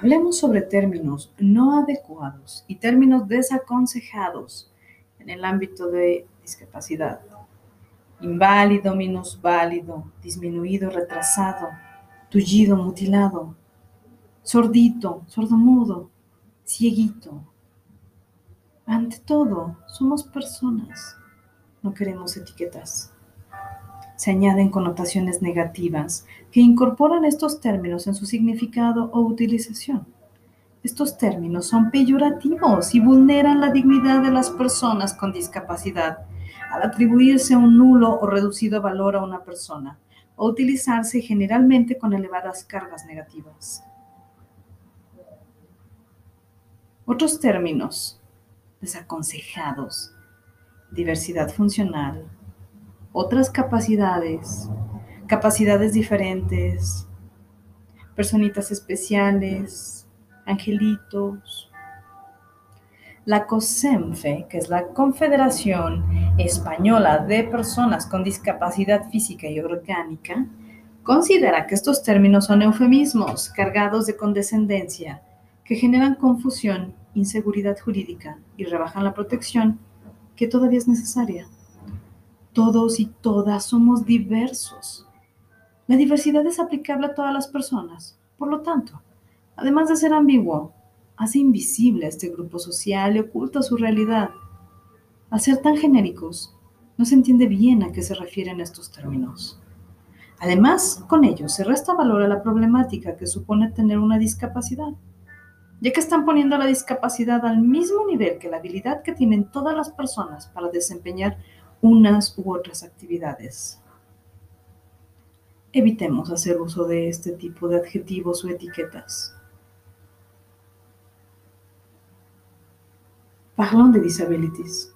Hablemos sobre términos no adecuados y términos desaconsejados en el ámbito de discapacidad. Inválido, minusválido, disminuido, retrasado, tullido, mutilado, sordito, sordomudo, cieguito. Ante todo, somos personas, no queremos etiquetas. Se añaden connotaciones negativas que incorporan estos términos en su significado o utilización. Estos términos son peyorativos y vulneran la dignidad de las personas con discapacidad al atribuirse un nulo o reducido valor a una persona o utilizarse generalmente con elevadas cargas negativas. Otros términos desaconsejados, diversidad funcional, otras capacidades, capacidades diferentes, personitas especiales, angelitos. La COSENFE, que es la Confederación Española de Personas con Discapacidad Física y Orgánica, considera que estos términos son eufemismos cargados de condescendencia que generan confusión, inseguridad jurídica y rebajan la protección que todavía es necesaria. Todos y todas somos diversos. La diversidad es aplicable a todas las personas. Por lo tanto, además de ser ambiguo, hace invisible a este grupo social y oculta su realidad. Al ser tan genéricos, no se entiende bien a qué se refieren estos términos. Además, con ellos se resta valor a la problemática que supone tener una discapacidad ya que están poniendo la discapacidad al mismo nivel que la habilidad que tienen todas las personas para desempeñar unas u otras actividades. Evitemos hacer uso de este tipo de adjetivos o etiquetas. Parlons de disabilities.